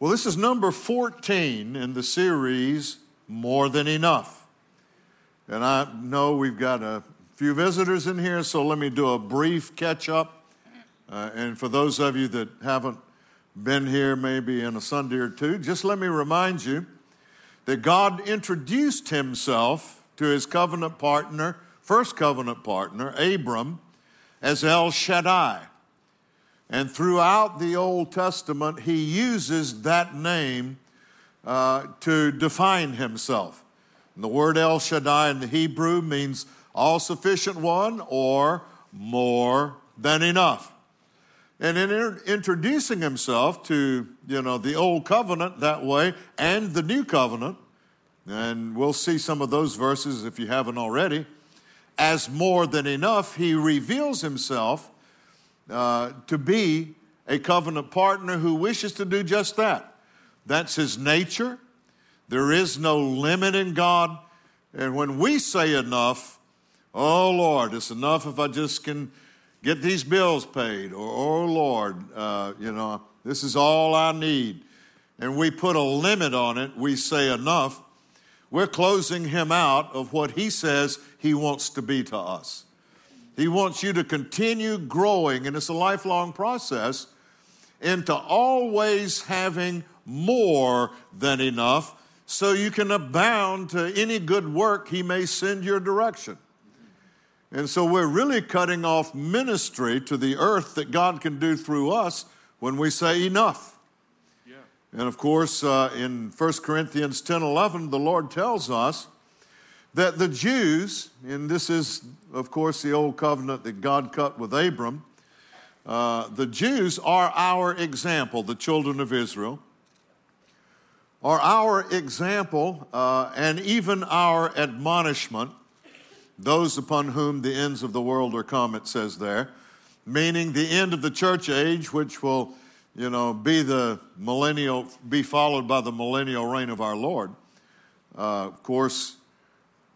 Well, this is number 14 in the series, More Than Enough. And I know we've got a few visitors in here, so let me do a brief catch up. Uh, and for those of you that haven't been here maybe in a Sunday or two, just let me remind you that God introduced himself to his covenant partner, first covenant partner, Abram, as El Shaddai. And throughout the Old Testament, he uses that name uh, to define himself. And the word El Shaddai in the Hebrew means all sufficient one or more than enough. And in introducing himself to, you know, the old covenant that way and the new covenant, and we'll see some of those verses if you haven't already, as more than enough, he reveals himself uh, to be a covenant partner who wishes to do just that. That's his nature. There is no limit in God. And when we say enough, oh Lord, it's enough if I just can get these bills paid, or oh Lord, uh, you know, this is all I need. And we put a limit on it, we say enough. We're closing him out of what he says he wants to be to us. He wants you to continue growing, and it's a lifelong process, into always having more than enough so you can abound to any good work He may send your direction. And so we're really cutting off ministry to the earth that God can do through us when we say enough. Yeah. And of course, uh, in 1 Corinthians 10 11, the Lord tells us that the Jews, and this is, of course, the old covenant that God cut with Abram, uh, the Jews are our example, the children of Israel, are our example uh, and even our admonishment, those upon whom the ends of the world are come, it says there, meaning the end of the church age, which will, you know, be the millennial, be followed by the millennial reign of our Lord. Uh, of course,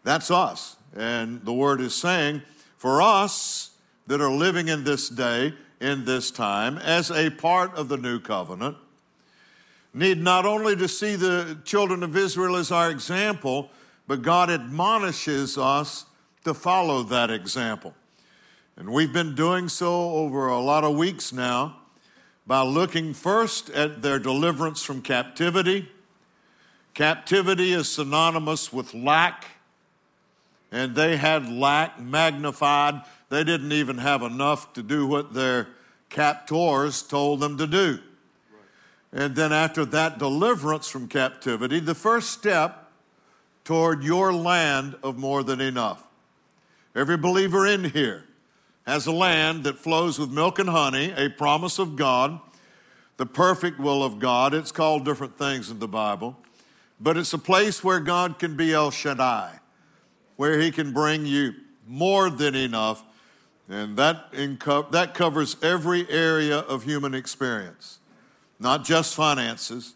that's us. And the word is saying, for us that are living in this day, in this time, as a part of the new covenant, need not only to see the children of Israel as our example, but God admonishes us to follow that example. And we've been doing so over a lot of weeks now by looking first at their deliverance from captivity. Captivity is synonymous with lack and they had lack magnified. They didn't even have enough to do what their captors told them to do. And then, after that deliverance from captivity, the first step toward your land of more than enough. Every believer in here has a land that flows with milk and honey, a promise of God, the perfect will of God. It's called different things in the Bible, but it's a place where God can be El Shaddai where He can bring you more than enough. And that, inco- that covers every area of human experience, not just finances,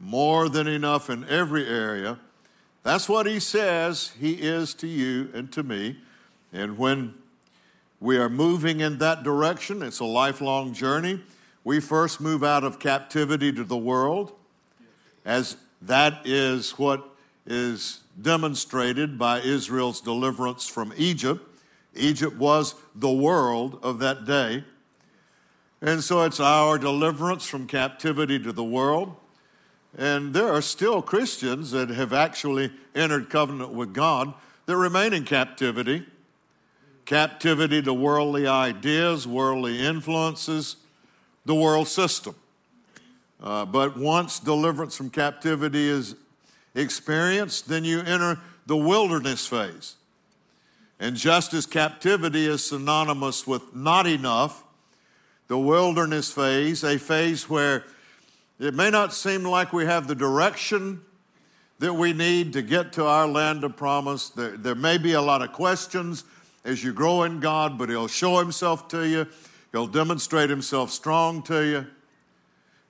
more than enough in every area. That's what He says He is to you and to me. And when we are moving in that direction, it's a lifelong journey. We first move out of captivity to the world, as that is what is demonstrated by Israel's deliverance from Egypt. Egypt was the world of that day. And so it's our deliverance from captivity to the world. And there are still Christians that have actually entered covenant with God that remain in captivity captivity to worldly ideas, worldly influences, the world system. Uh, but once deliverance from captivity is experience, then you enter the wilderness phase. And just as captivity is synonymous with not enough, the wilderness phase, a phase where it may not seem like we have the direction that we need to get to our land of promise. There, there may be a lot of questions as you grow in God, but He'll show Himself to you, He'll demonstrate Himself strong to you.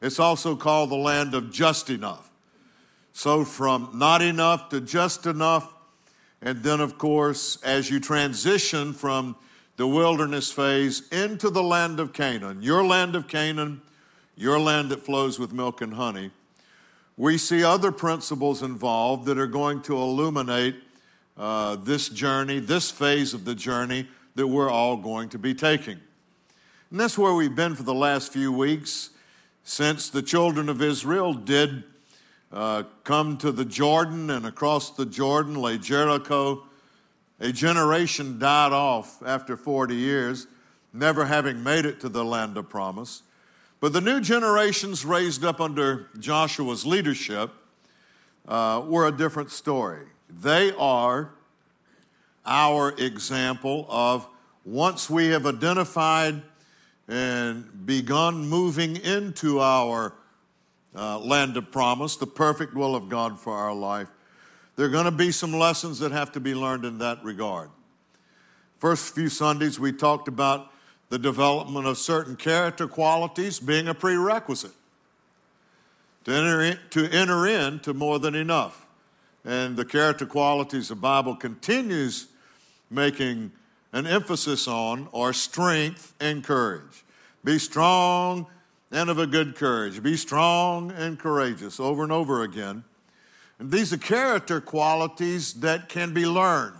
It's also called the land of just enough. So, from not enough to just enough. And then, of course, as you transition from the wilderness phase into the land of Canaan, your land of Canaan, your land that flows with milk and honey, we see other principles involved that are going to illuminate uh, this journey, this phase of the journey that we're all going to be taking. And that's where we've been for the last few weeks since the children of Israel did uh, come to the Jordan and across the Jordan lay Jericho. A generation died off after 40 years, never having made it to the land of promise. But the new generations raised up under Joshua's leadership uh, were a different story. They are our example of once we have identified and begun moving into our uh, land of promise, the perfect will of God for our life, there are going to be some lessons that have to be learned in that regard. First few Sundays, we talked about the development of certain character qualities being a prerequisite to enter, in, to enter into more than enough. And the character qualities the Bible continues making an emphasis on are strength and courage. Be strong and of a good courage. Be strong and courageous over and over again. And these are character qualities that can be learned.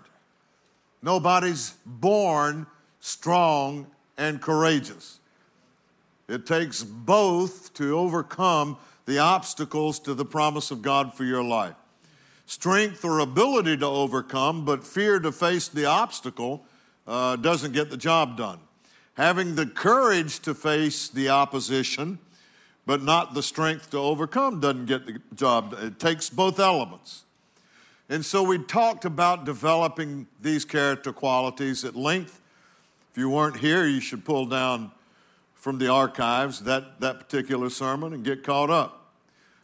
Nobody's born strong and courageous. It takes both to overcome the obstacles to the promise of God for your life. Strength or ability to overcome, but fear to face the obstacle uh, doesn't get the job done. Having the courage to face the opposition, but not the strength to overcome, doesn't get the job done. It takes both elements. And so we talked about developing these character qualities at length if you weren't here, you should pull down from the archives that, that particular sermon and get caught up.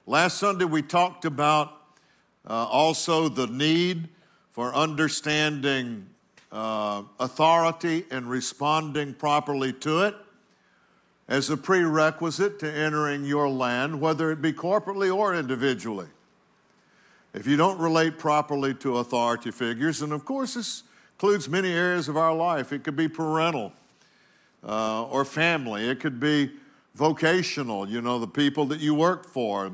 Last Sunday, we talked about uh, also the need for understanding uh, authority and responding properly to it as a prerequisite to entering your land, whether it be corporately or individually. If you don't relate properly to authority figures, and of course, this includes many areas of our life. It could be parental uh, or family, it could be vocational, you know, the people that you work for,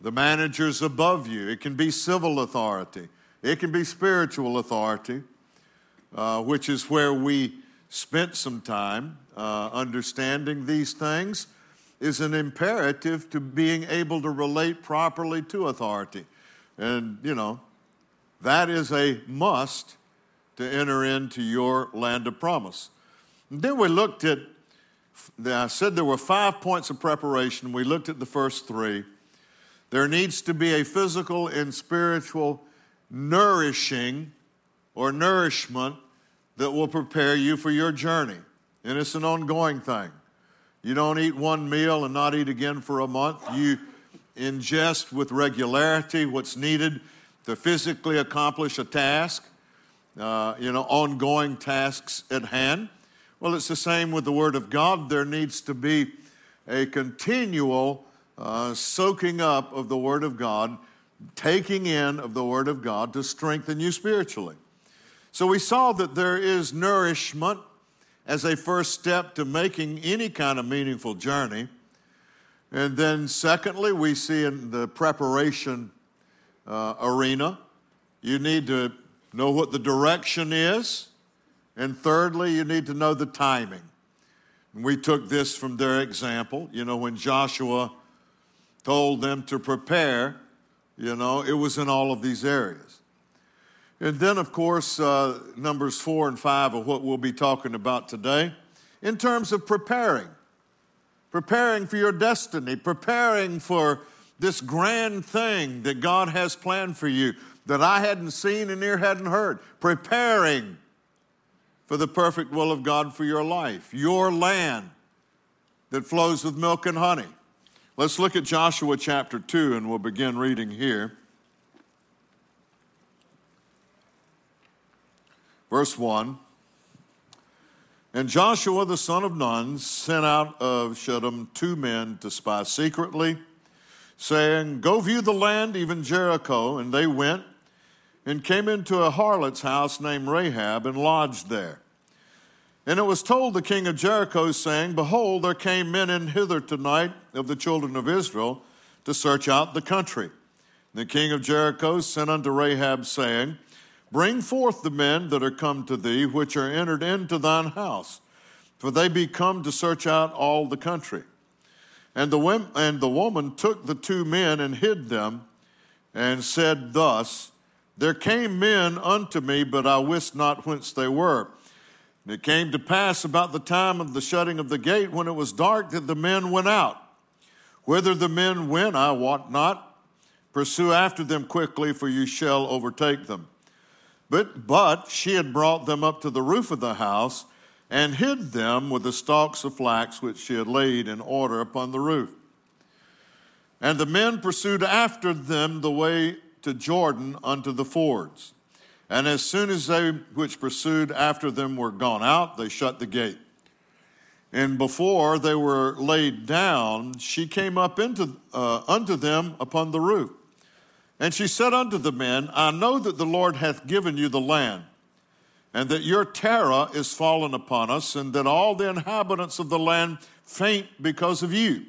the managers above you. It can be civil authority, it can be spiritual authority, uh, which is where we spent some time uh, understanding these things. Is an imperative to being able to relate properly to authority. And, you know, that is a must to enter into your land of promise. And then we looked at, I said there were five points of preparation. We looked at the first three. There needs to be a physical and spiritual nourishing or nourishment that will prepare you for your journey. And it's an ongoing thing. You don't eat one meal and not eat again for a month. You ingest with regularity what's needed to physically accomplish a task uh, you know, ongoing tasks at hand. Well, it's the same with the Word of God. There needs to be a continual uh, soaking up of the Word of God, taking in of the Word of God to strengthen you spiritually. So we saw that there is nourishment as a first step to making any kind of meaningful journey. And then, secondly, we see in the preparation uh, arena, you need to know what the direction is. And thirdly, you need to know the timing. And we took this from their example. You know, when Joshua told them to prepare, you know, it was in all of these areas. And then, of course, uh, numbers four and five are what we'll be talking about today in terms of preparing. Preparing for your destiny, preparing for this grand thing that God has planned for you that eye hadn't seen and ear hadn't heard, preparing for the perfect will of God for your life, your land that flows with milk and honey. Let's look at Joshua chapter 2 and we'll begin reading here. Verse 1 And Joshua the son of Nun sent out of Shittim two men to spy secretly, saying, Go view the land, even Jericho. And they went and came into a harlot's house named Rahab and lodged there. And it was told the king of Jericho, saying, Behold, there came men in hither tonight of the children of Israel to search out the country. The king of Jericho sent unto Rahab, saying, Bring forth the men that are come to thee, which are entered into thine house, for they be come to search out all the country. And the, and the woman took the two men and hid them, and said thus, There came men unto me, but I wist not whence they were. And it came to pass about the time of the shutting of the gate, when it was dark, that the men went out. Whither the men went, I wot not. Pursue after them quickly, for you shall overtake them. But, but she had brought them up to the roof of the house and hid them with the stalks of flax which she had laid in order upon the roof. And the men pursued after them the way to Jordan unto the fords. And as soon as they which pursued after them were gone out, they shut the gate. And before they were laid down, she came up into, uh, unto them upon the roof. And she said unto the men, I know that the Lord hath given you the land, and that your terror is fallen upon us, and that all the inhabitants of the land faint because of you.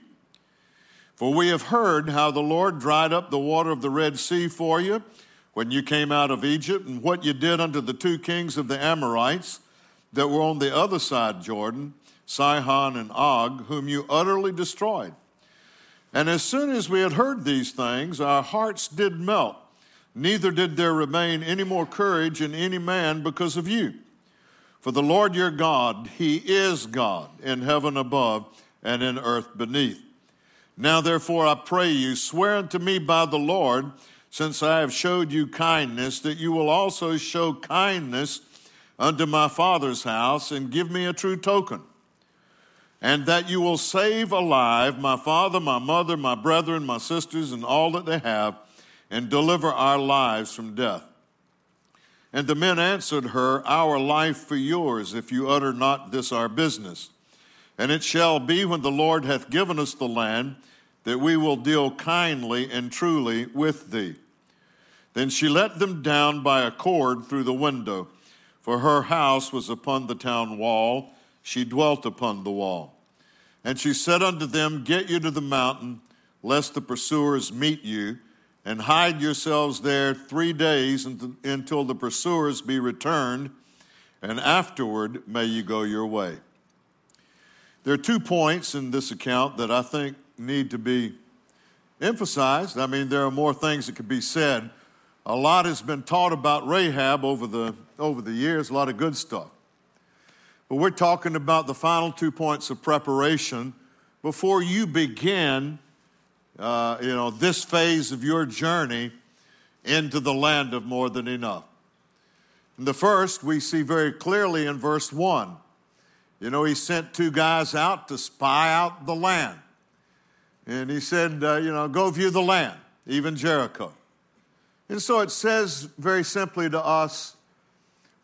For we have heard how the Lord dried up the water of the Red Sea for you when you came out of Egypt, and what you did unto the two kings of the Amorites that were on the other side Jordan, Sihon and Og, whom you utterly destroyed. And as soon as we had heard these things, our hearts did melt, neither did there remain any more courage in any man because of you. For the Lord your God, He is God in heaven above and in earth beneath. Now therefore I pray you, swear unto me by the Lord, since I have showed you kindness, that you will also show kindness unto my father's house and give me a true token and that you will save alive my father, my mother, my brethren, my sisters, and all that they have, and deliver our lives from death. And the men answered her, Our life for yours, if you utter not this our business. And it shall be when the Lord hath given us the land, that we will deal kindly and truly with thee. Then she let them down by a cord through the window, for her house was upon the town wall. She dwelt upon the wall. And she said unto them, Get you to the mountain, lest the pursuers meet you, and hide yourselves there three days until the pursuers be returned, and afterward may you go your way. There are two points in this account that I think need to be emphasized. I mean, there are more things that could be said. A lot has been taught about Rahab over the, over the years, a lot of good stuff. But we're talking about the final two points of preparation before you begin, uh, you know, this phase of your journey into the land of more than enough. And the first we see very clearly in verse 1. You know, he sent two guys out to spy out the land. And he said, uh, you know, go view the land, even Jericho. And so it says very simply to us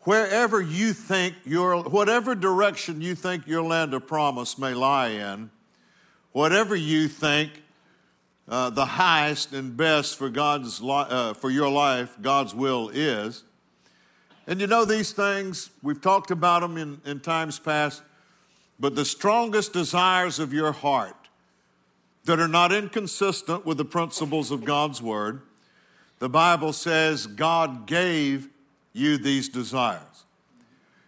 wherever you think your, whatever direction you think your land of promise may lie in, whatever you think uh, the highest and best for God's li- uh, for your life, God's will is. And you know these things, we've talked about them in, in times past, but the strongest desires of your heart that are not inconsistent with the principles of God's word, the Bible says God gave you these desires.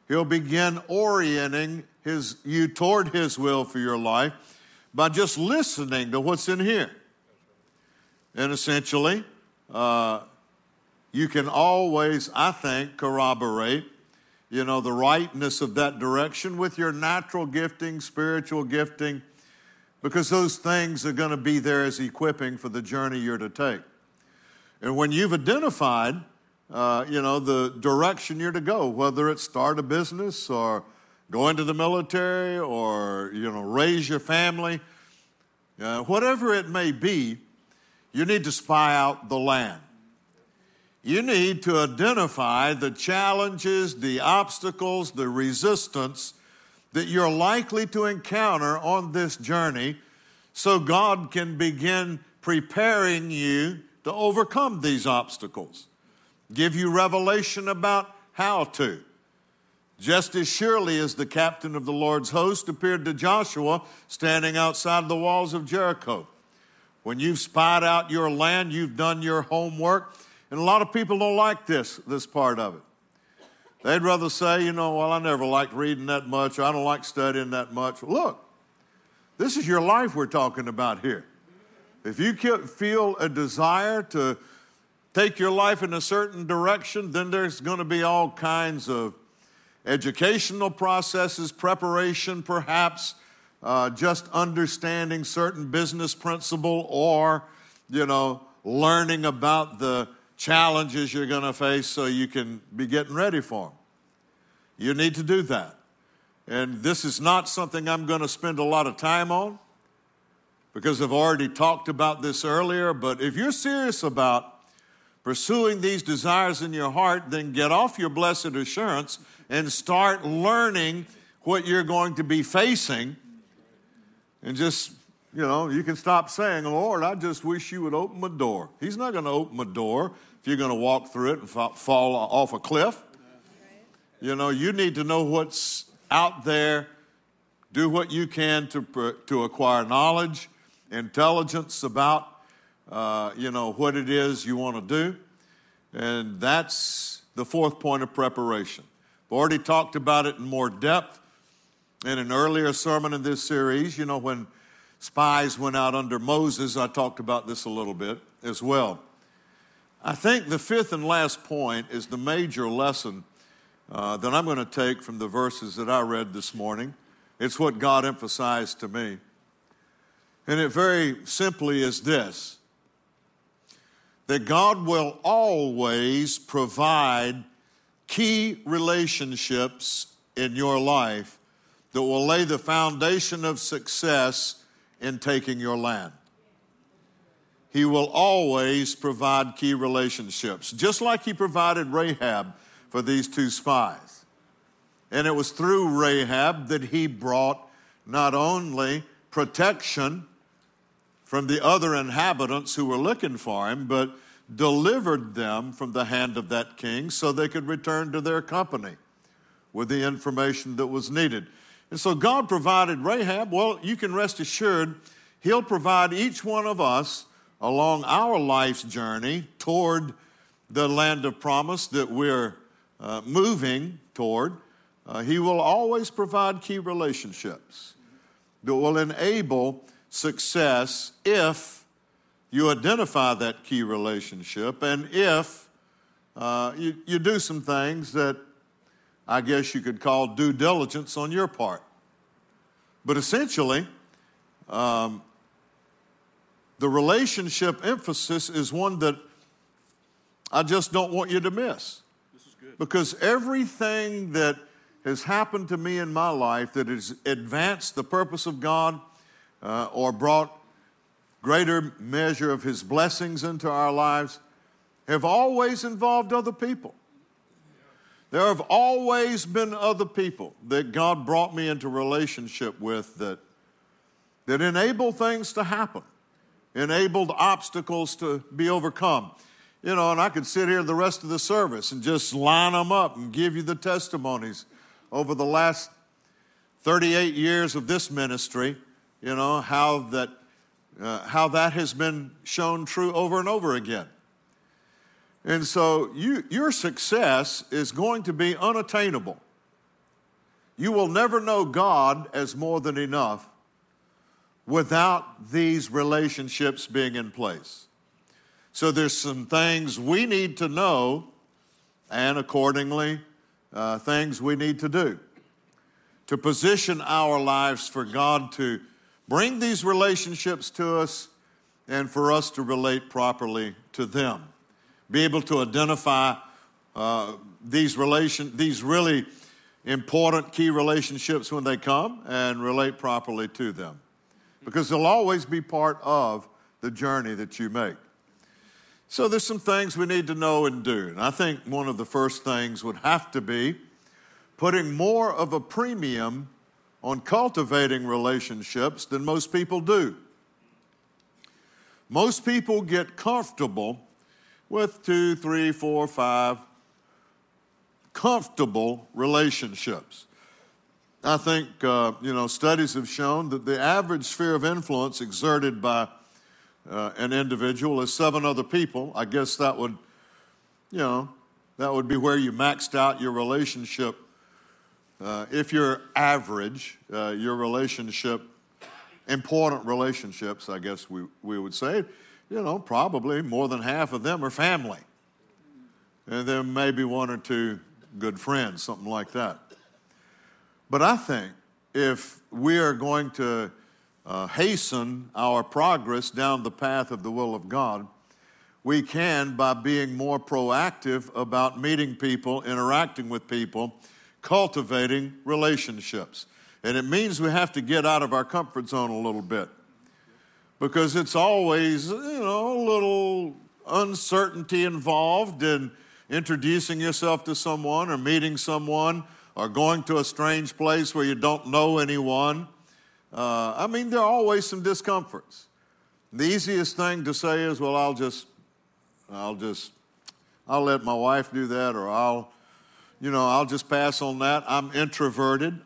He'll begin orienting his, you toward his will for your life by just listening to what's in here. And essentially, uh, you can always, I think, corroborate, you know, the rightness of that direction with your natural gifting, spiritual gifting, because those things are going to be there as equipping for the journey you're to take. And when you've identified uh, you know, the direction you're to go, whether it's start a business or go into the military or, you know, raise your family, uh, whatever it may be, you need to spy out the land. You need to identify the challenges, the obstacles, the resistance that you're likely to encounter on this journey so God can begin preparing you to overcome these obstacles give you revelation about how to. Just as surely as the captain of the Lord's host appeared to Joshua standing outside the walls of Jericho. When you've spied out your land, you've done your homework. And a lot of people don't like this, this part of it. They'd rather say, you know, well, I never liked reading that much, or I don't like studying that much. Look, this is your life we're talking about here. If you feel a desire to take your life in a certain direction, then there's going to be all kinds of educational processes, preparation perhaps, uh, just understanding certain business principle or, you know, learning about the challenges you're going to face so you can be getting ready for them. You need to do that. And this is not something I'm going to spend a lot of time on because I've already talked about this earlier. But if you're serious about pursuing these desires in your heart, then get off your blessed assurance and start learning what you're going to be facing. And just, you know, you can stop saying, Lord, I just wish you would open my door. He's not going to open my door if you're going to walk through it and fall off a cliff. You know, you need to know what's out there. Do what you can to, to acquire knowledge intelligence about, uh, you know, what it is you want to do. And that's the fourth point of preparation. I've already talked about it in more depth in an earlier sermon in this series. You know, when spies went out under Moses, I talked about this a little bit as well. I think the fifth and last point is the major lesson uh, that I'm going to take from the verses that I read this morning. It's what God emphasized to me. And it very simply is this that God will always provide key relationships in your life that will lay the foundation of success in taking your land. He will always provide key relationships, just like He provided Rahab for these two spies. And it was through Rahab that He brought not only protection from the other inhabitants who were looking for him, but delivered them from the hand of that king so they could return to their company with the information that was needed. And so God provided Rahab. Well, you can rest assured He'll provide each one of us along our life's journey toward the land of promise that we're uh, moving toward. Uh, he will always provide key relationships that will enable success if you identify that key relationship and if uh, you, you do some things that I guess you could call due diligence on your part. But essentially, um, the relationship emphasis is one that I just don't want you to miss. Because everything that has happened to me in my life that has advanced the purpose of God uh, or brought greater measure of His blessings into our lives have always involved other people. There have always been other people that God brought me into relationship with that, that enabled things to happen, enabled obstacles to be overcome. You know, and I could sit here the rest of the service and just line them up and give you the testimonies over the last 38 years of this ministry you know, how that, uh, how that has been shown true over and over again. And so you, your success is going to be unattainable. You will never know God as more than enough without these relationships being in place. So there's some things we need to know, and accordingly, uh, things we need to do to position our lives for God to bring these relationships to us and for us to relate properly to them. Be able to identify uh, these relation, these really important key relationships when they come and relate properly to them. Because they'll always be part of the journey that you make. So there's some things we need to know and do. And I think one of the first things would have to be putting more of a premium on cultivating relationships than most people do. Most people get comfortable with two, three, four, five comfortable relationships. I think, uh, you know, studies have shown that the average sphere of influence exerted by uh, an individual is seven other people. I guess that would, you know, that would be where you maxed out your relationship. Uh, if you're average, uh, your relationship, important relationships, I guess we, we would say, you know, probably more than half of them are family. And then maybe one or two good friends, something like that. But I think if we are going to uh, hasten our progress down the path of the will of God, we can by being more proactive about meeting people, interacting with people, cultivating relationships. And it means we have to get out of our comfort zone a little bit because it's always, you know, a little uncertainty involved in introducing yourself to someone or meeting someone or going to a strange place where you don't know anyone. Uh, I mean, there are always some discomforts. The easiest thing to say is, well, I'll just, I'll just, I'll let my wife do that, or I'll, you know, I'll just pass on that. I'm introverted.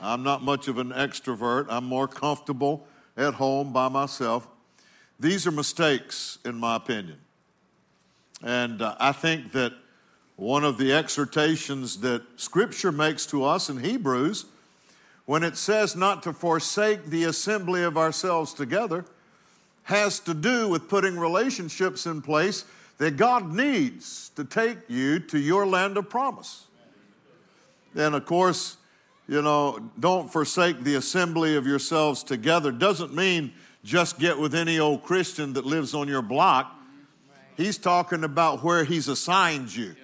I'm not much of an extrovert. I'm more comfortable at home by myself. These are mistakes, in my opinion. And uh, I think that one of the exhortations that Scripture makes to us in Hebrews, when it says not to forsake the assembly of ourselves together, has to do with putting relationships in place that God needs to take you to your land of promise. And of course, you know, don't forsake the assembly of yourselves together doesn't mean just get with any old Christian that lives on your block. He's talking about where he's assigned you.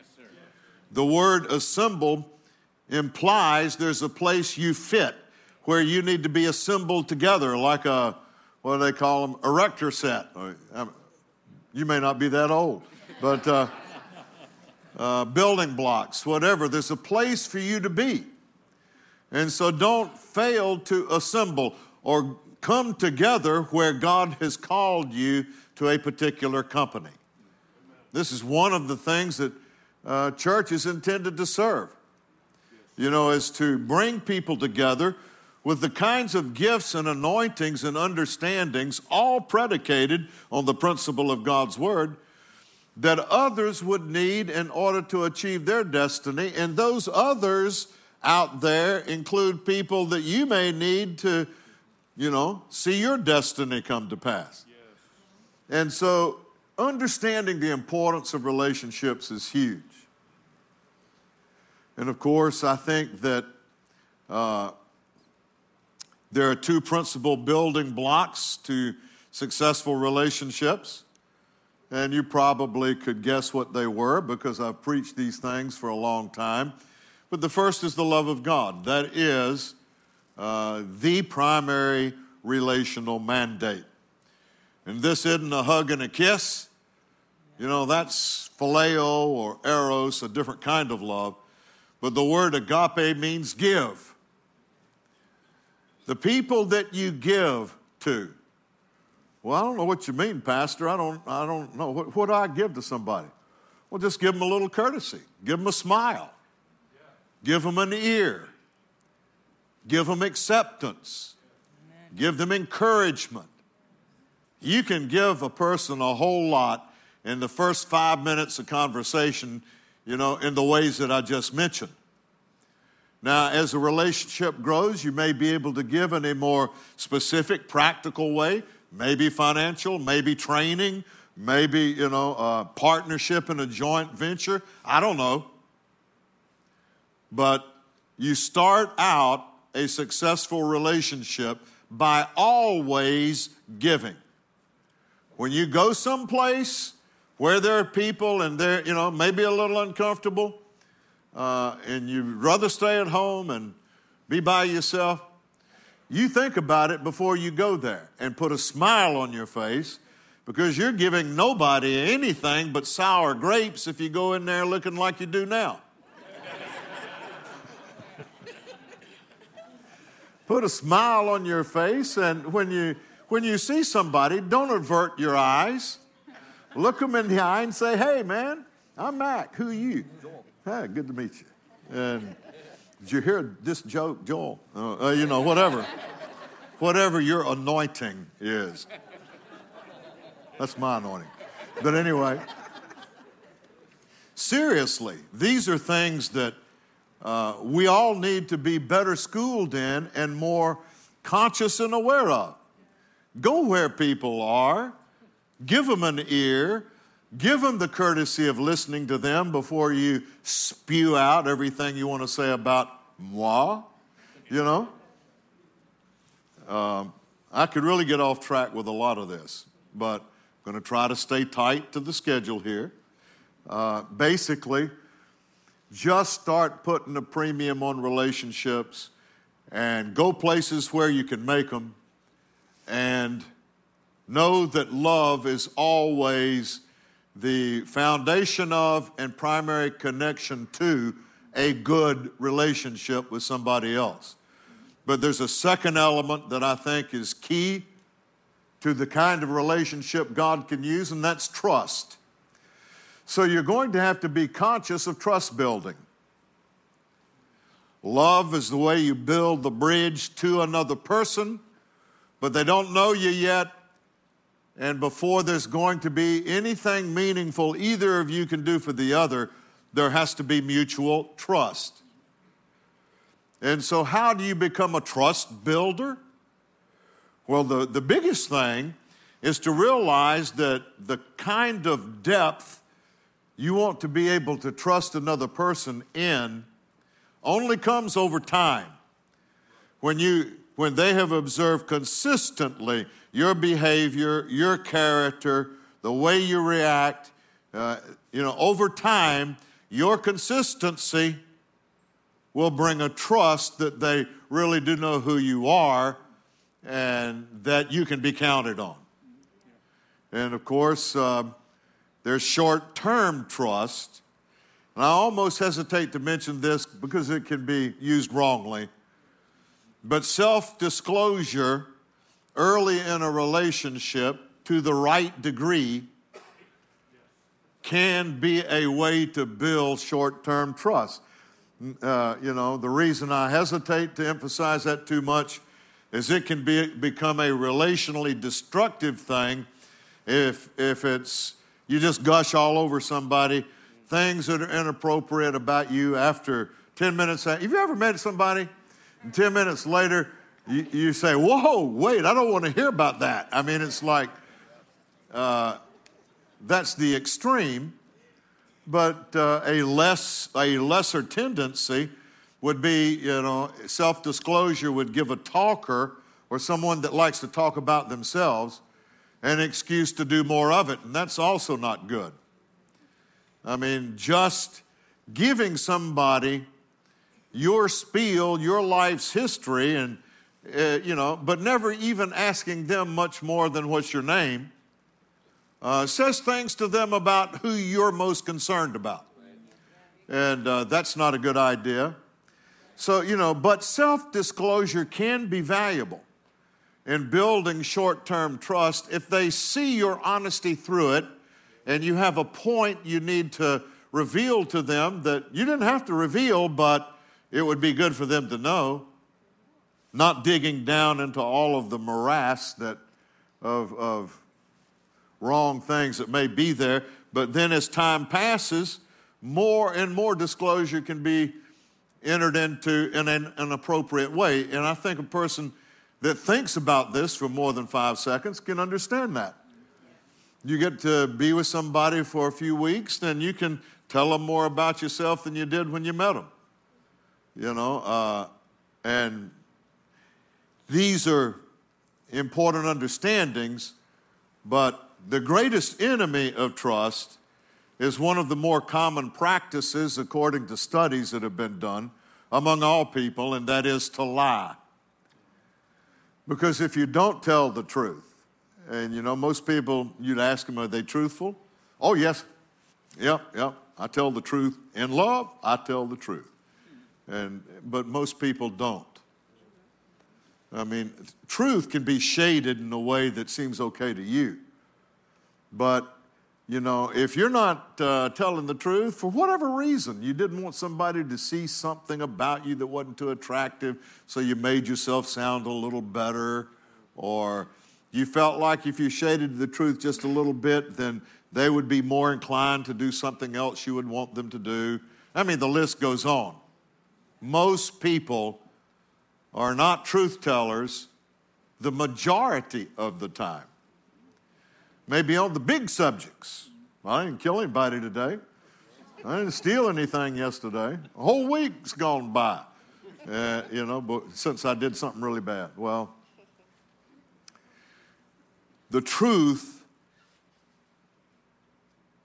The word assemble implies there's a place you fit where you need to be assembled together, like a, what do they call them, erector set. You may not be that old, but uh, uh, building blocks, whatever. There's a place for you to be. And so don't fail to assemble or come together where God has called you to a particular company. This is one of the things that uh, church is intended to serve. You know, is to bring people together with the kinds of gifts and anointings and understandings, all predicated on the principle of God's Word, that others would need in order to achieve their destiny. And those others out there include people that you may need to, you know, see your destiny come to pass. Yes. And so, understanding the importance of relationships is huge. And of course, I think that uh, there are two principal building blocks to successful relationships. And you probably could guess what they were because I've preached these things for a long time. But the first is the love of God. That is uh, the primary relational mandate. And this isn't a hug and a kiss. You know, that's phileo or eros, a different kind of love. But the word agape means give. The people that you give to. Well, I don't know what you mean, Pastor. I don't, I don't know. What, what do I give to somebody? Well, just give them a little courtesy, give them a smile, give them an ear, give them acceptance, give them encouragement. You can give a person a whole lot in the first five minutes of conversation you know, in the ways that I just mentioned. Now, as the relationship grows, you may be able to give in a more specific, practical way, maybe financial, maybe training, maybe, you know, a partnership in a joint venture. I don't know. But you start out a successful relationship by always giving. When you go someplace, where there are people and they're, you know, maybe a little uncomfortable, uh, and you'd rather stay at home and be by yourself, you think about it before you go there and put a smile on your face because you're giving nobody anything but sour grapes if you go in there looking like you do now. put a smile on your face and when you when you see somebody don't avert your eyes Look them in the eye and say, hey, man, I'm Mac. Who are you? Hey, good to meet you. And did you hear this joke, Joel? Uh, uh, you know, whatever. whatever your anointing is. That's my anointing. But anyway, seriously, these are things that uh, we all need to be better schooled in and more conscious and aware of. Go where people are, give them an ear, give them the courtesy of listening to them before you spew out everything you want to say about moi, you know. Um, I could really get off track with a lot of this, but I'm going to try to stay tight to the schedule here. Uh, basically, just start putting a premium on relationships and go places where you can make them and know that love is always the foundation of and primary connection to a good relationship with somebody else. But there's a second element that I think is key to the kind of relationship God can use, and that's trust. So you're going to have to be conscious of trust building. Love is the way you build the bridge to another person, but they don't know you yet. And before there's going to be anything meaningful either of you can do for the other, there has to be mutual trust. And so, how do you become a trust builder? Well, the, the biggest thing is to realize that the kind of depth you want to be able to trust another person in only comes over time. When, you, when they have observed consistently your behavior, your character, the way you react, uh, you know, over time, your consistency will bring a trust that they really do know who you are and that you can be counted on. And of course, uh, there's short term trust. And I almost hesitate to mention this because it can be used wrongly. But self disclosure early in a relationship to the right degree can be a way to build short term trust. Uh, you know, the reason I hesitate to emphasize that too much is it can be, become a relationally destructive thing if, if it's you just gush all over somebody things that are inappropriate about you after 10 minutes. Have you ever met somebody and 10 minutes later you, you say, Whoa, wait, I don't want to hear about that? I mean, it's like uh, that's the extreme but uh, a less a lesser tendency would be you know self-disclosure would give a talker or someone that likes to talk about themselves an excuse to do more of it and that's also not good. I mean just giving somebody your spiel your life's history and uh, you know but never even asking them much more than what's your name uh, says things to them about who you're most concerned about. And uh, that's not a good idea. So, you know, but self disclosure can be valuable in building short term trust if they see your honesty through it and you have a point you need to reveal to them that you didn't have to reveal, but it would be good for them to know. Not digging down into all of the morass that of, of wrong things that may be there. But then as time passes, more and more disclosure can be entered into in an, an appropriate way. And I think a person that thinks about this for more than five seconds can understand that. You get to be with somebody for a few weeks, then you can tell them more about yourself than you did when you met them. You know, uh, and these are important understandings, but the greatest enemy of trust is one of the more common practices, according to studies that have been done among all people, and that is to lie. Because if you don't tell the truth, and you know, most people, you'd ask them, are they truthful? Oh, yes. Yep, yep. I tell the truth. In love, I tell the truth. And, but most people don't. I mean, truth can be shaded in a way that seems okay to you. But, you know, if you're not uh, telling the truth, for whatever reason, you didn't want somebody to see something about you that wasn't too attractive, so you made yourself sound a little better, or you felt like if you shaded the truth just a little bit, then they would be more inclined to do something else you would want them to do. I mean, the list goes on. Most people are not truth tellers the majority of the time. Maybe on the big subjects. I didn't kill anybody today. I didn't steal anything yesterday. A whole week's gone by, uh, you know, but since I did something really bad. Well, the truth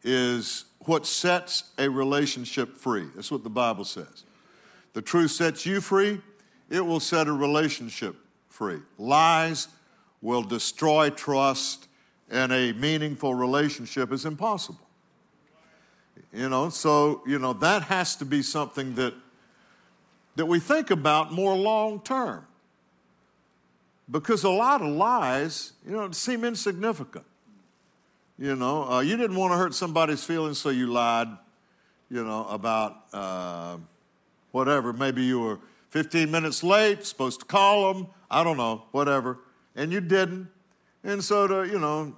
is what sets a relationship free. That's what the Bible says. The truth sets you free, it will set a relationship free. Lies will destroy trust, and a meaningful relationship is impossible. You know, so, you know, that has to be something that, that we think about more long term. Because a lot of lies, you know, seem insignificant. You know, uh, you didn't want to hurt somebody's feelings, so you lied, you know, about uh, whatever. Maybe you were 15 minutes late, supposed to call them, I don't know, whatever, and you didn't. And so, to, you know,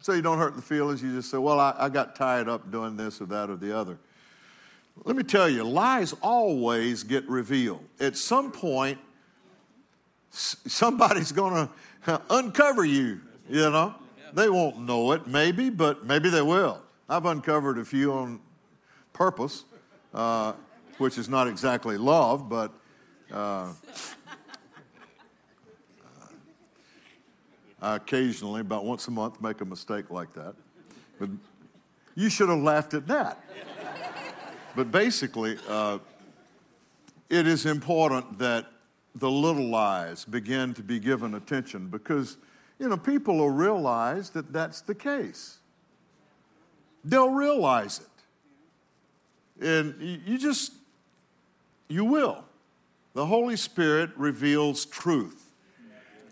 so you don't hurt the feelings, you just say, well, I, I got tied up doing this or that or the other. Let me tell you, lies always get revealed. At some point, somebody's going to uncover you, you know. They won't know it, maybe, but maybe they will. I've uncovered a few on purpose, uh, which is not exactly love, but uh, I occasionally, about once a month, make a mistake like that. But you should have laughed at that. but basically, uh, it is important that the little lies begin to be given attention because, you know, people will realize that that's the case. They'll realize it. And you just, you will. The Holy Spirit reveals truth.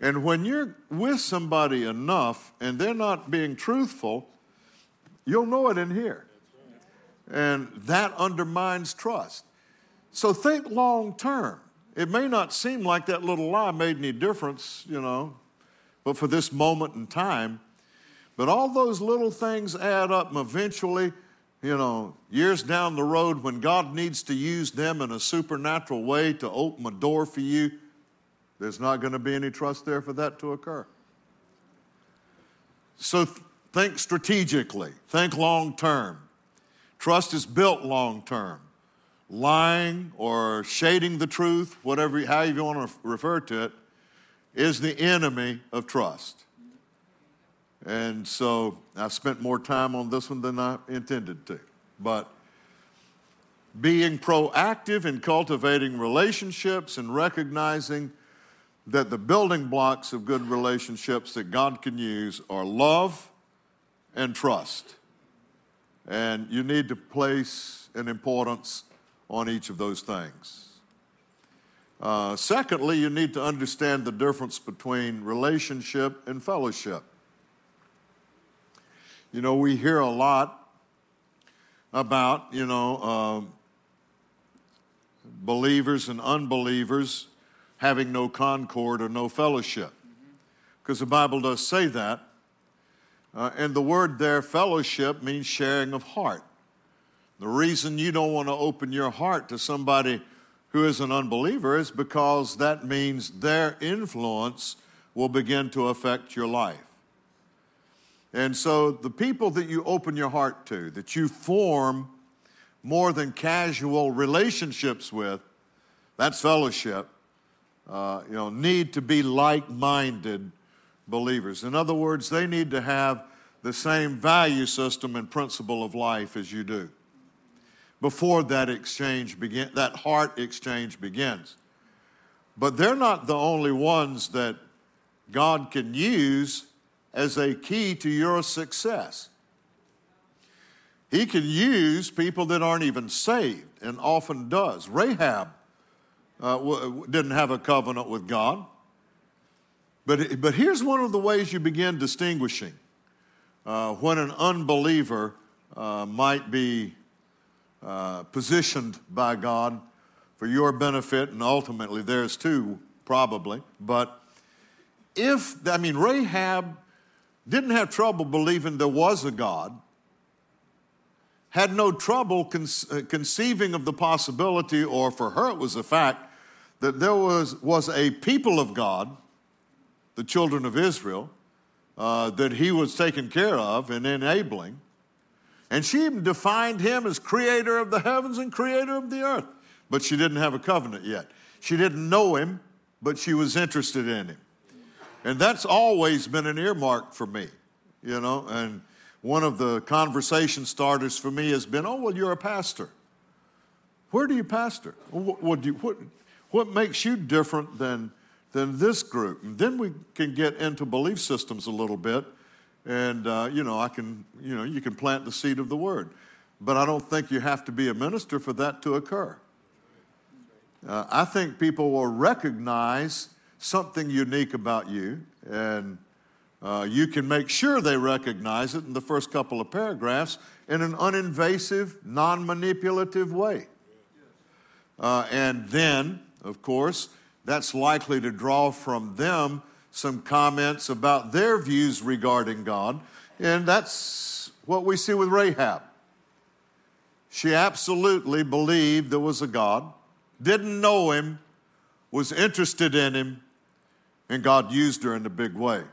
And when you're with somebody enough and they're not being truthful, you'll know it in here. And that undermines trust. So think long term. It may not seem like that little lie made any difference, you know, but for this moment in time. But all those little things add up, and eventually, you know, years down the road, when God needs to use them in a supernatural way to open a door for you, there's not going to be any trust there for that to occur. So th- think strategically, think long term. Trust is built long term lying or shading the truth, whatever, how you want to refer to it, is the enemy of trust. And so I spent more time on this one than I intended to. But being proactive in cultivating relationships and recognizing that the building blocks of good relationships that God can use are love and trust. And you need to place an importance on each of those things. Uh, secondly, you need to understand the difference between relationship and fellowship. You know, we hear a lot about, you know, uh, believers and unbelievers having no concord or no fellowship. Because the Bible does say that. Uh, and the word there, fellowship, means sharing of heart. The reason you don't want to open your heart to somebody who is an unbeliever is because that means their influence will begin to affect your life. And so the people that you open your heart to, that you form more than casual relationships with, that's fellowship, uh, you know, need to be like minded believers. In other words, they need to have the same value system and principle of life as you do before that exchange begin, that heart exchange begins. But they're not the only ones that God can use as a key to your success. He can use people that aren't even saved, and often does. Rahab uh, w- didn't have a covenant with God. But, but here's one of the ways you begin distinguishing uh, when an unbeliever uh, might be uh, positioned by God for your benefit and ultimately theirs too, probably. But if, I mean, Rahab didn't have trouble believing there was a God, had no trouble uh, conceiving of the possibility, or for her it was a fact, that there was, was a people of God, the children of Israel, uh, that he was taking care of and enabling. And she even defined him as creator of the heavens and creator of the earth. But she didn't have a covenant yet. She didn't know him, but she was interested in him. And that's always been an earmark for me, you know. And one of the conversation starters for me has been, oh, well, you're a pastor. Where do you pastor? What, what, you, what, what makes you different than, than this group? And then we can get into belief systems a little bit. And, uh, you know, I can, you know, you can plant the seed of the word. But I don't think you have to be a minister for that to occur. Uh, I think people will recognize something unique about you, and uh, you can make sure they recognize it in the first couple of paragraphs in an uninvasive, non manipulative way. Uh, and then, of course, that's likely to draw from them some comments about their views regarding God, and that's what we see with Rahab. She absolutely believed there was a God, didn't know him, was interested in him, and God used her in a big way.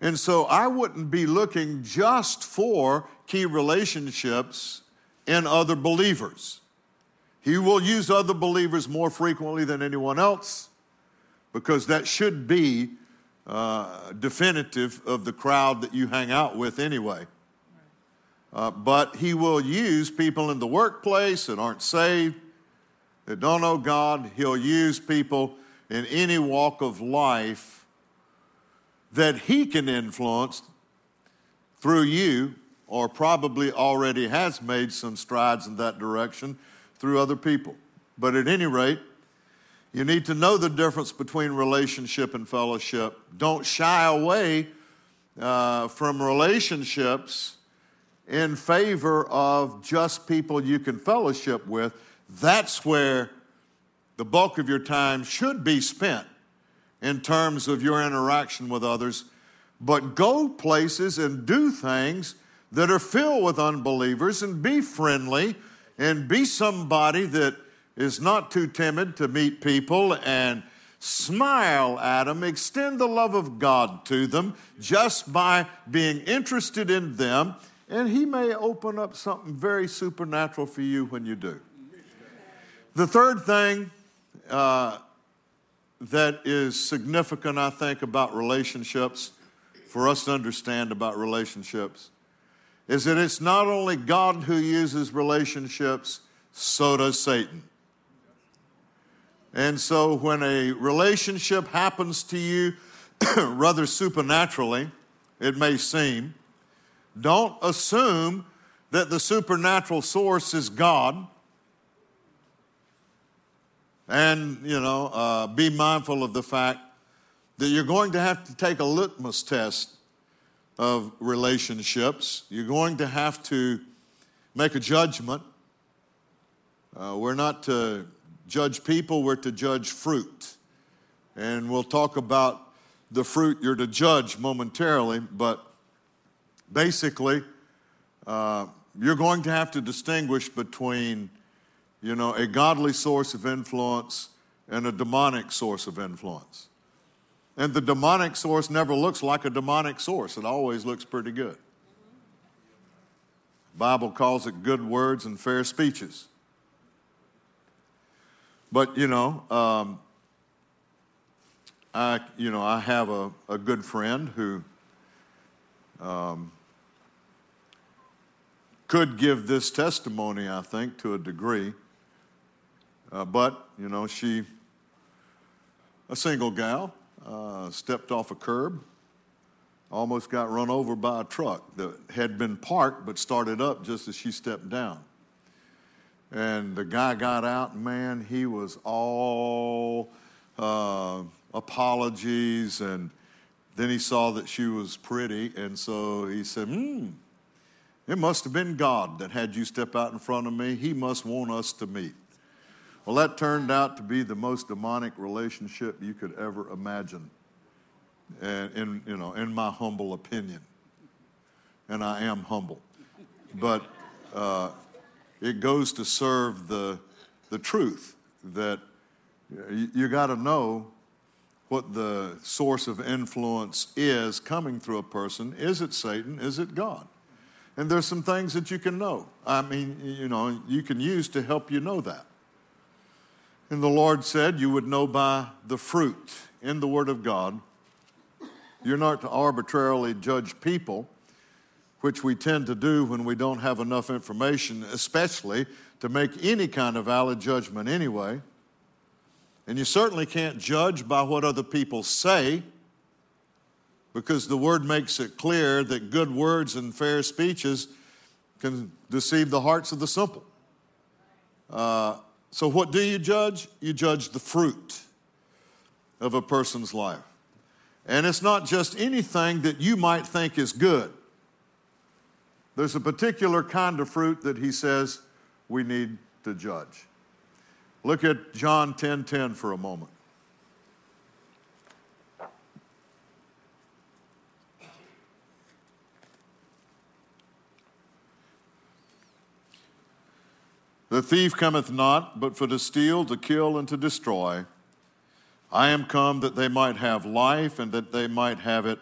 And so I wouldn't be looking just for key relationships in other believers. He will use other believers more frequently than anyone else because that should be uh, definitive of the crowd that you hang out with anyway. Uh, but he will use people in the workplace that aren't saved, that don't know God. He'll use people in any walk of life that He can influence through you, or probably already has made some strides in that direction through other people. But at any rate, you need to know the difference between relationship and fellowship. Don't shy away uh, from relationships in favor of just people you can fellowship with. That's where the bulk of your time should be spent in terms of your interaction with others, but go places and do things that are filled with unbelievers and be friendly and be somebody that is not too timid to meet people and smile at them, extend the love of God to them just by being interested in them, and He may open up something very supernatural for you when you do. The third thing uh, that is significant, I think, about relationships, for us to understand about relationships, is that it's not only God who uses relationships, so does Satan. And so when a relationship happens to you, rather supernaturally, it may seem, don't assume that the supernatural source is God and, you know, uh, be mindful of the fact that you're going to have to take a litmus test of relationships. You're going to have to make a judgment. Uh, we're not to judge people, we're to judge fruit. And we'll talk about the fruit you're to judge momentarily, but basically, uh, you're going to have to distinguish between you know, a godly source of influence and a demonic source of influence. And the demonic source never looks like a demonic source, it always looks pretty good. Bible calls it good words and fair speeches. But, you know, um, I, you know, I have a, a good friend who um, could give this testimony, I think, to a degree. Uh, but, you know, she, a single gal, uh, stepped off a curb, almost got run over by a truck that had been parked but started up just as she stepped down. And the guy got out, and man, he was all uh, apologies. And then he saw that she was pretty, and so he said, Hmm, it must have been God that had you step out in front of me. He must want us to meet. Well, that turned out to be the most demonic relationship you could ever imagine. and in, you know, in my humble opinion. And I am humble. But uh, it goes to serve the, the truth that you, you got to know what the source of influence is coming through a person. Is it Satan? Is it God? And there's some things that you can know. I mean, you know, you can use to help you know that. And the Lord said, You would know by the fruit in the Word of God. You're not to arbitrarily judge people, which we tend to do when we don't have enough information, especially to make any kind of valid judgment anyway. And you certainly can't judge by what other people say because the word makes it clear that good words and fair speeches can deceive the hearts of the simple. Uh, so, what do you judge? You judge the fruit of a person's life. And it's not just anything that you might think is good. There's a particular kind of fruit that he says we need to judge. Look at John 10:10 10, 10 for a moment. The thief cometh not, but for to steal, to kill, and to destroy. I am come that they might have life and that they might have it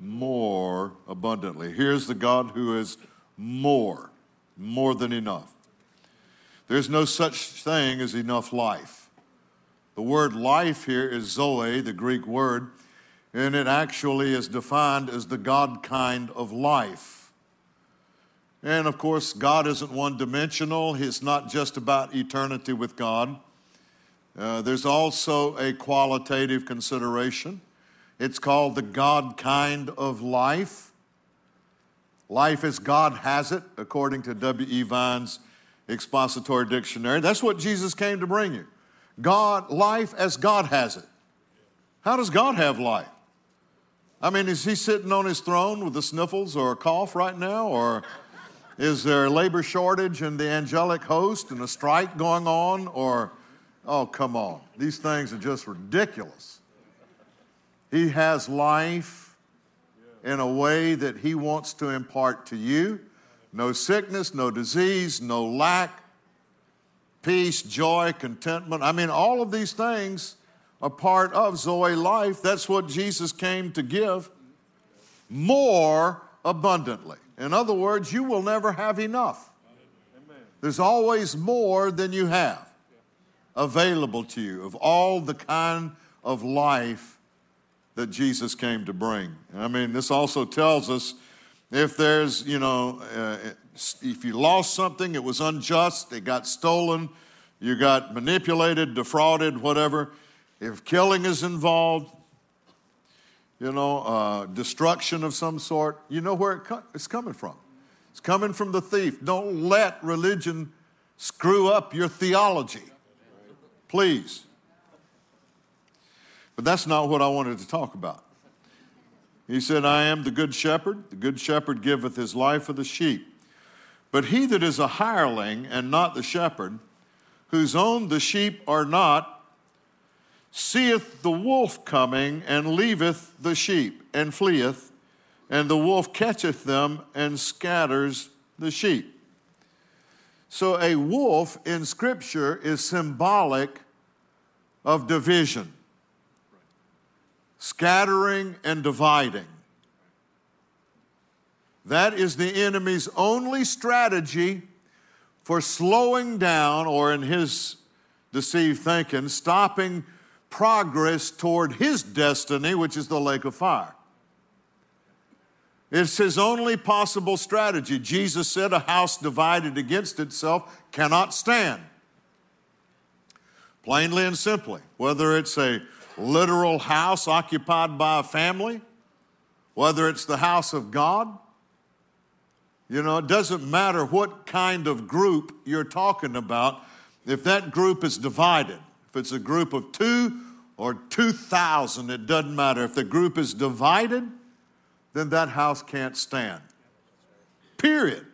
more abundantly. Here's the God who is more, more than enough. There's no such thing as enough life. The word life here is zoe, the Greek word, and it actually is defined as the God kind of life. And of course, God isn't one dimensional, It's not just about eternity with God. Uh, there's also a qualitative consideration. It's called the God kind of life. Life as God has it, according to W.E. Vine's expository dictionary. That's what Jesus came to bring you. God, life as God has it. How does God have life? I mean, is he sitting on his throne with the sniffles or a cough right now? Or is there a labor shortage in the angelic host and a strike going on? Or, oh, come on. These things are just ridiculous. He has life in a way that he wants to impart to you no sickness, no disease, no lack, peace, joy, contentment. I mean, all of these things are part of Zoe life. That's what Jesus came to give more abundantly. In other words, you will never have enough. There's always more than you have available to you of all the kind of life that Jesus came to bring. I mean, this also tells us if there's, you know, uh, if you lost something, it was unjust, it got stolen, you got manipulated, defrauded, whatever. If killing is involved, you know, uh, destruction of some sort, you know where it co- it's coming from. It's coming from the thief. Don't let religion screw up your theology. Please. But that's not what I wanted to talk about. He said, I am the good shepherd. The good shepherd giveth his life for the sheep. But he that is a hireling and not the shepherd, whose own the sheep are not, seeth the wolf coming and leaveth the sheep and fleeth, and the wolf catcheth them and scatters the sheep. So a wolf in Scripture is symbolic of division scattering and dividing. That is the enemy's only strategy for slowing down, or in his deceived thinking, stopping progress toward his destiny, which is the lake of fire. It's his only possible strategy. Jesus said, A house divided against itself cannot stand. Plainly and simply, whether it's a literal house occupied by a family, whether it's the house of God. You know, it doesn't matter what kind of group you're talking about. If that group is divided, if it's a group of two or 2,000, it doesn't matter. If the group is divided, then that house can't stand. Period.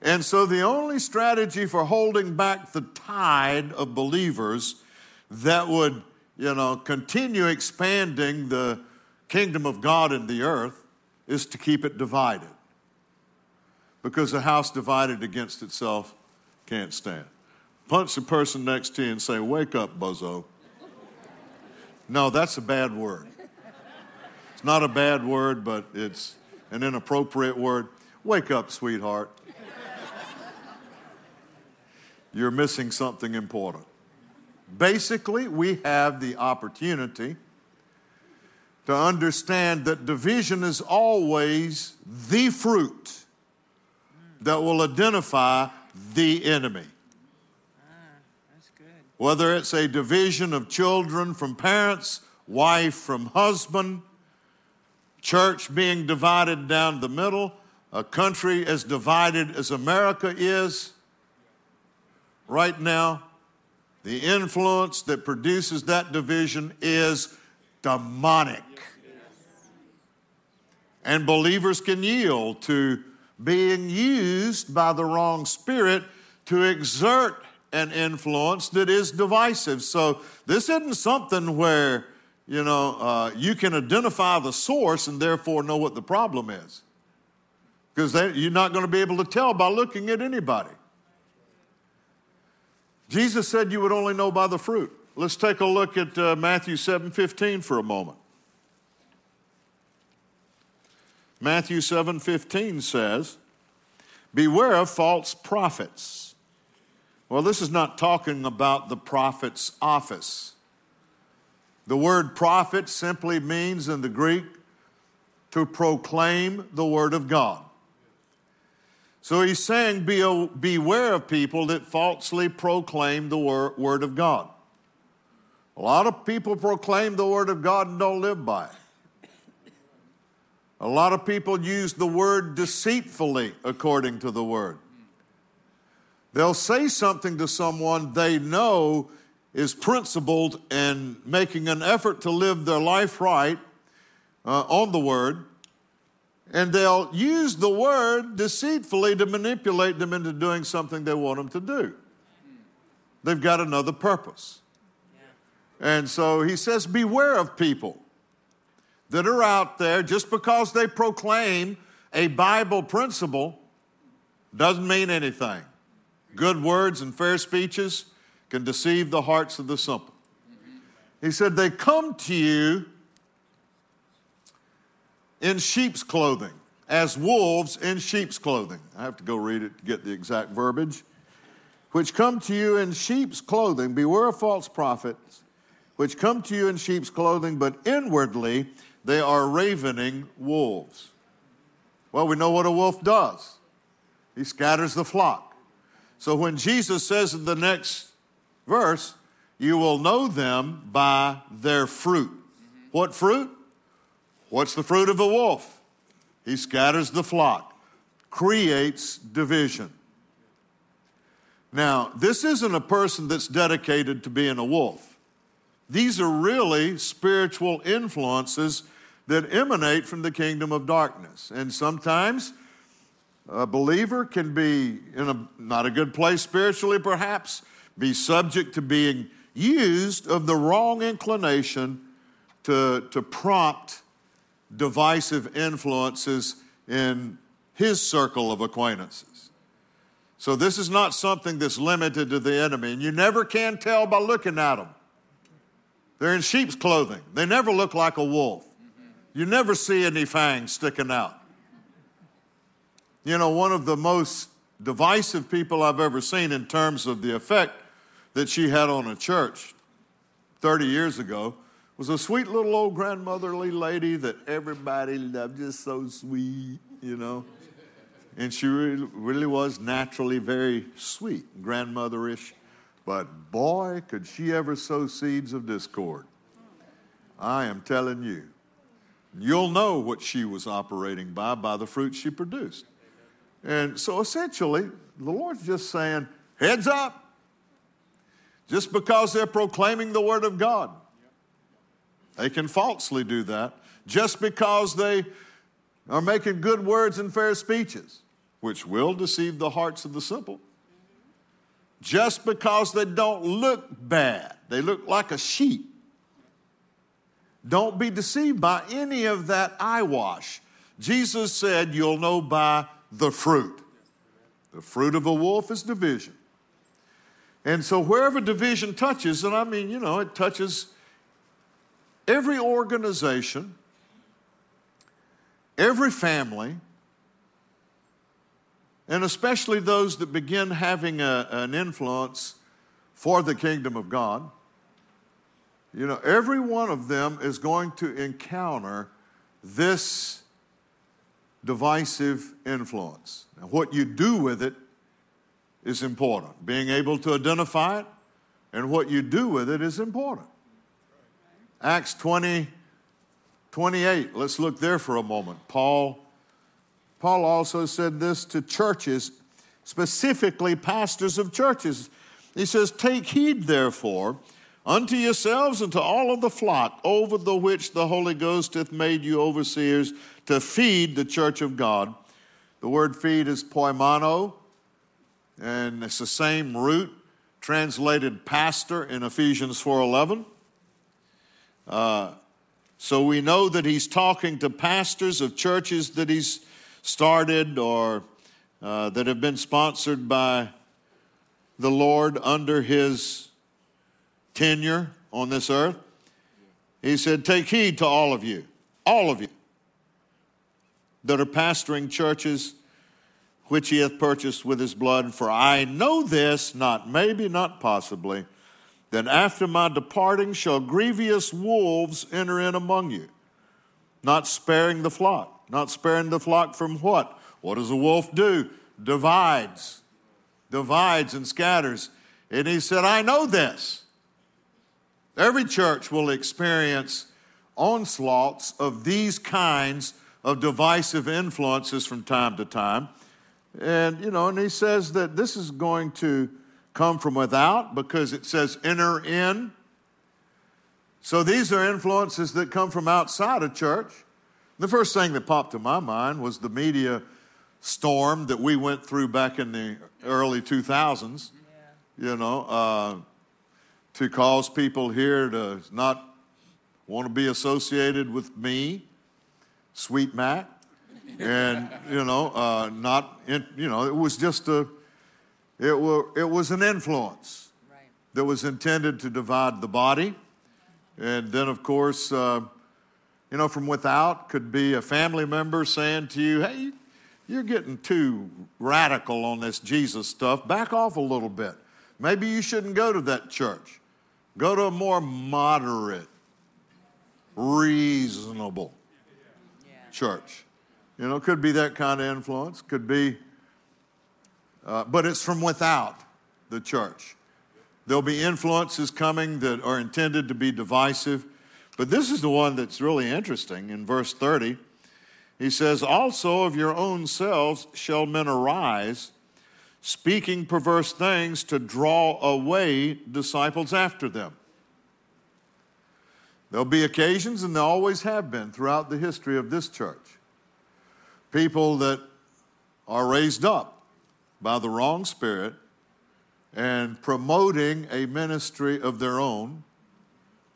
And so the only strategy for holding back the tide of believers that would you know, continue expanding the kingdom of God in the earth is to keep it divided. Because a house divided against itself can't stand. Punch the person next to you and say, Wake up, bozo. No, that's a bad word. It's not a bad word, but it's an inappropriate word. Wake up, sweetheart. You're missing something important. Basically, we have the opportunity to understand that division is always the fruit that will identify the enemy. Whether it's a division of children from parents, wife from husband, church being divided down the middle, a country as divided as America is right now, the influence that produces that division is demonic. And believers can yield to being used by the wrong spirit to exert an influence that is divisive. So this isn't something where, you know, uh, you can identify the source and therefore know what the problem is. Because you're not going to be able to tell by looking at anybody. Jesus said you would only know by the fruit. Let's take a look at uh, Matthew 7 15 for a moment. Matthew 7 15 says, Beware of false prophets. Well, this is not talking about the prophet's office. The word prophet simply means in the Greek to proclaim the word of God. So he's saying, Be, Beware of people that falsely proclaim the wor- word of God. A lot of people proclaim the word of God and don't live by it. A lot of people use the word deceitfully according to the word. They'll say something to someone they know is principled and making an effort to live their life right uh, on the word, and they'll use the word deceitfully to manipulate them into doing something they want them to do. They've got another purpose. And so he says, Beware of people that are out there just because they proclaim a Bible principle doesn't mean anything. Good words and fair speeches can deceive the hearts of the simple. He said, They come to you in sheep's clothing, as wolves in sheep's clothing. I have to go read it to get the exact verbiage. Which come to you in sheep's clothing. Beware of false prophets, which come to you in sheep's clothing, but inwardly they are ravening wolves. Well, we know what a wolf does he scatters the flock. So when Jesus says in the next verse, you will know them by their fruit. What fruit? What's the fruit of a wolf? He scatters the flock, creates division. Now, this isn't a person that's dedicated to being a wolf. These are really spiritual influences that emanate from the kingdom of darkness. And sometimes a believer can be in a not a good place spiritually, perhaps, be subject to being used of the wrong inclination to, to prompt divisive influences in his circle of acquaintances. So, this is not something that's limited to the enemy, and you never can tell by looking at them. They're in sheep's clothing, they never look like a wolf. You never see any fangs sticking out. You know, one of the most divisive people I've ever seen in terms of the effect that she had on a church 30 years ago was a sweet little old grandmotherly lady that everybody loved, just so sweet, you know. And she really, really was naturally very sweet, grandmotherish. But boy, could she ever sow seeds of discord. I am telling you. You'll know what she was operating by by the fruit she produced. And so essentially, the Lord's just saying, heads up. Just because they're proclaiming the Word of God, they can falsely do that. Just because they are making good words and fair speeches, which will deceive the hearts of the simple. Just because they don't look bad, they look like a sheep Don't be deceived by any of that eyewash. Jesus said, You'll know by the fruit. The fruit of a wolf is division. And so, wherever division touches, and I mean, you know, it touches every organization, every family, and especially those that begin having a, an influence for the kingdom of God, you know, every one of them is going to encounter this divisive influence. Now, what you do with it is important. Being able to identify it and what you do with it is important. Acts 20, 28, let's look there for a moment. Paul, Paul also said this to churches, specifically pastors of churches. He says, Take heed, therefore, unto yourselves and to all of the flock over the which the Holy Ghost hath made you overseers to feed the church of God. The word feed is poimano, and it's the same root translated pastor in Ephesians 4:11. Uh, so we know that he's talking to pastors of churches that he's started or uh, that have been sponsored by the Lord under his tenure on this earth. He said, Take heed to all of you, all of you that are pastoring churches which he hath purchased with his blood. For I know this, not maybe, not possibly, that after my departing shall grievous wolves enter in among you, not sparing the flock. Not sparing the flock from what? What does a wolf do? Divides, divides and scatters. And he said, I know this. Every church will experience onslaughts of these kinds of divisive influences from time to time. And, you know, and he says that this is going to come from without because it says enter in. So these are influences that come from outside of church. The first thing that popped to my mind was the media storm that we went through back in the early 2000s, yeah. you know, uh, to cause people here to not want to be associated with me, Sweet Mac and you know, uh, not in, you know, it was just a, it were, it was an influence right. that was intended to divide the body, and then of course, uh, you know, from without could be a family member saying to you, "Hey, you're getting too radical on this Jesus stuff. Back off a little bit. Maybe you shouldn't go to that church. Go to a more moderate, reasonable church." You know, could be that kind of influence, could be, uh, but it's from without the church. There'll be influences coming that are intended to be divisive. But this is the one that's really interesting in verse 30. He says, Also of your own selves shall men arise, speaking perverse things to draw away disciples after them. There'll be occasions, and there always have been throughout the history of this church, people that are raised up by the wrong spirit and promoting a ministry of their own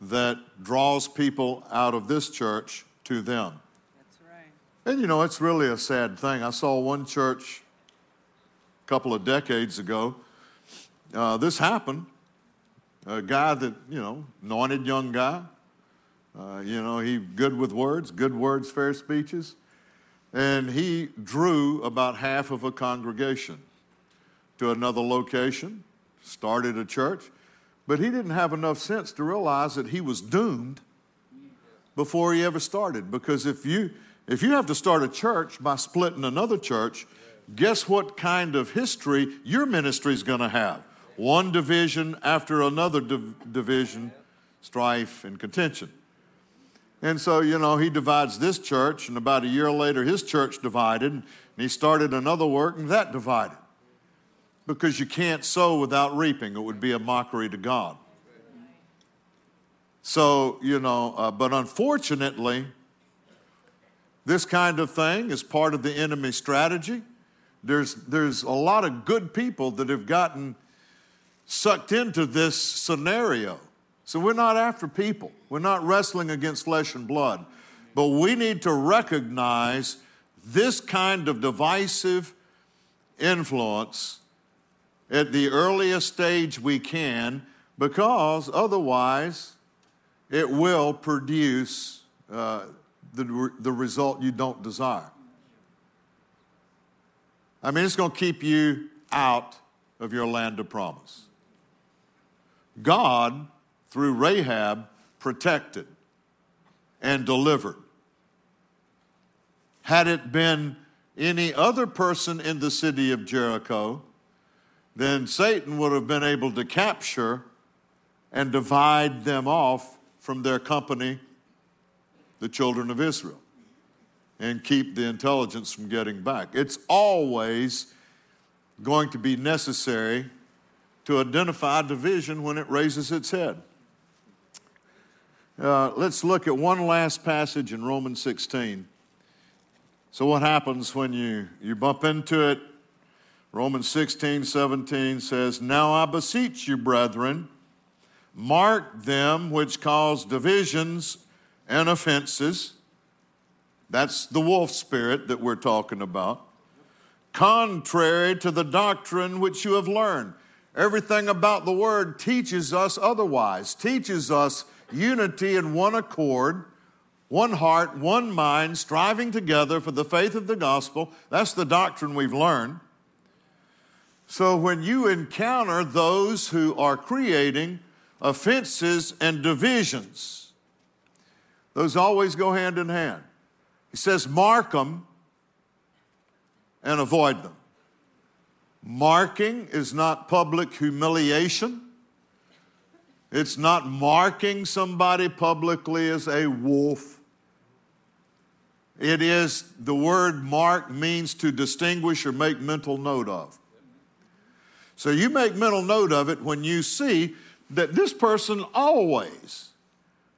that draws people out of this church to them. That's right. And you know, it's really a sad thing. I saw one church a couple of decades ago. Uh, this happened. A guy that, you know, anointed young guy. Uh, you know, he good with words, good words, fair speeches. And he drew about half of a congregation to another location, started a church, but he didn't have enough sense to realize that he was doomed before he ever started. Because if you, if you have to start a church by splitting another church, guess what kind of history your ministry is going to have? One division after another div- division, strife and contention. And so, you know, he divides this church, and about a year later, his church divided, and he started another work, and that divided. Because you can't sow without reaping, it would be a mockery to God. So, you know, uh, but unfortunately, this kind of thing is part of the enemy strategy. There's, there's a lot of good people that have gotten sucked into this scenario So we're not after people. We're not wrestling against flesh and blood. But we need to recognize this kind of divisive influence at the earliest stage we can because otherwise it will produce uh, the, the result you don't desire. I mean, it's going to keep you out of your land of promise. God, through Rahab, protected and delivered. Had it been any other person in the city of Jericho, then Satan would have been able to capture and divide them off from their company, the children of Israel, and keep the intelligence from getting back. It's always going to be necessary to identify division when it raises its head. Uh, let's look at one last passage in Romans 16. So, what happens when you, you bump into it? Romans 16, 17 says, Now I beseech you, brethren, mark them which cause divisions and offenses. That's the wolf spirit that we're talking about. Contrary to the doctrine which you have learned. Everything about the word teaches us otherwise, teaches us unity in one accord, one heart, one mind, striving together for the faith of the gospel. That's the doctrine we've learned. So when you encounter those who are creating offenses and divisions, those always go hand in hand. He says, mark them and avoid them. Marking is not public humiliation. It's not marking somebody publicly as a wolf. It is the word mark means to distinguish or make mental note of. So you make mental note of it when you see that this person always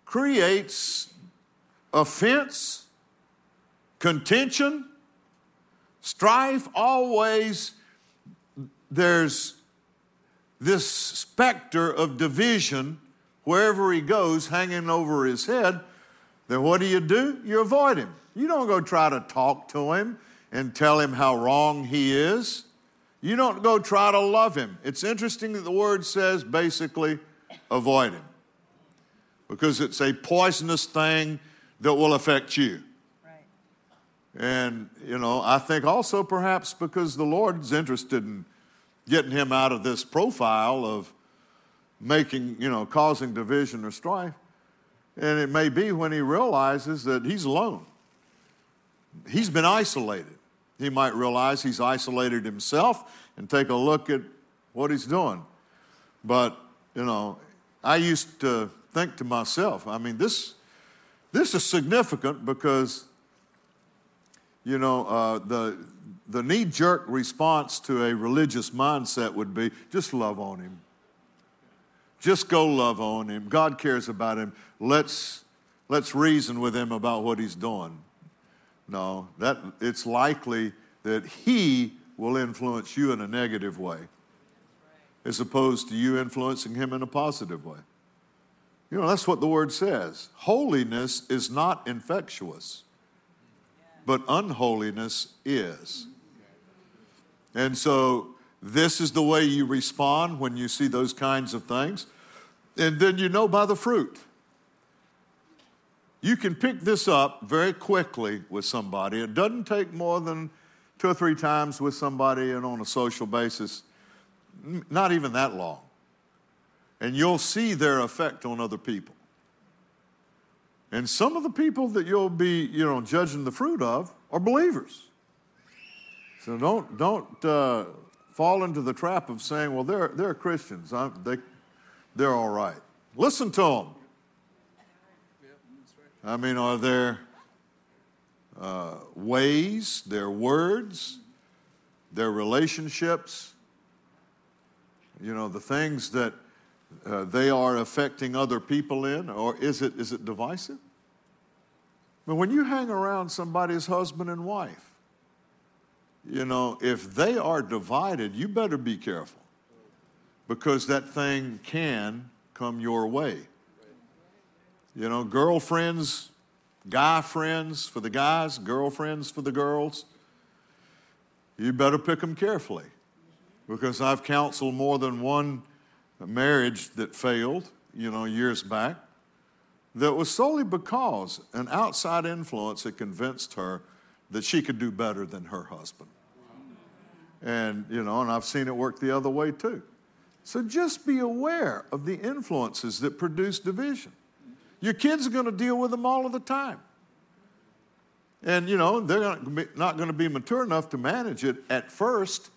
creates offense, contention, strife, always there's this specter of division wherever he goes hanging over his head, then what do you do? You avoid him. You don't go try to talk to him and tell him how wrong he is. You don't go try to love him. It's interesting that the word says basically avoid him because it's a poisonous thing that will affect you. And, you know, I think also perhaps because the Lord's interested in getting him out of this profile of making, you know, causing division or strife. And it may be when he realizes that he's alone. He's been isolated. He might realize he's isolated himself and take a look at what he's doing. But, you know, I used to think to myself, I mean, this, this is significant because, you know, uh, the, the knee jerk response to a religious mindset would be just love on him. Just go love on him. God cares about him. Let's, let's reason with him about what he's doing. No, that, it's likely that he will influence you in a negative way as opposed to you influencing him in a positive way. You know, that's what the word says. Holiness is not infectious, but unholiness is. And so this is the way you respond when you see those kinds of things. And then you know by the fruit. You can pick this up very quickly with somebody. It doesn't take more than two or three times with somebody and on a social basis, not even that long. And you'll see their effect on other people. And some of the people that you'll be, you know, judging the fruit of are believers. So don't, don't uh, fall into the trap of saying, well, they're, they're Christians. I'm, they, they're all right. Listen to them. I mean, are there uh, ways, their words, their relationships, you know, the things that uh, they are affecting other people in, or is it, is it divisive? But when you hang around somebody's husband and wife, you know, if they are divided, you better be careful because that thing can come your way. You know, girlfriends, guy friends for the guys, girlfriends for the girls. You better pick them carefully because I've counseled more than one marriage that failed, you know, years back, that was solely because an outside influence had convinced her that she could do better than her husband. And, you know, and I've seen it work the other way too. So just be aware of the influences that produce division. Your kids are going to deal with them all of the time. And, you know, they're not going to be mature enough to manage it at first.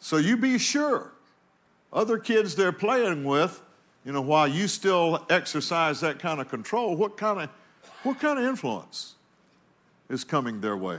So you be sure other kids they're playing with, you know, while you still exercise that kind of control, what kind of, what kind of influence is coming their way?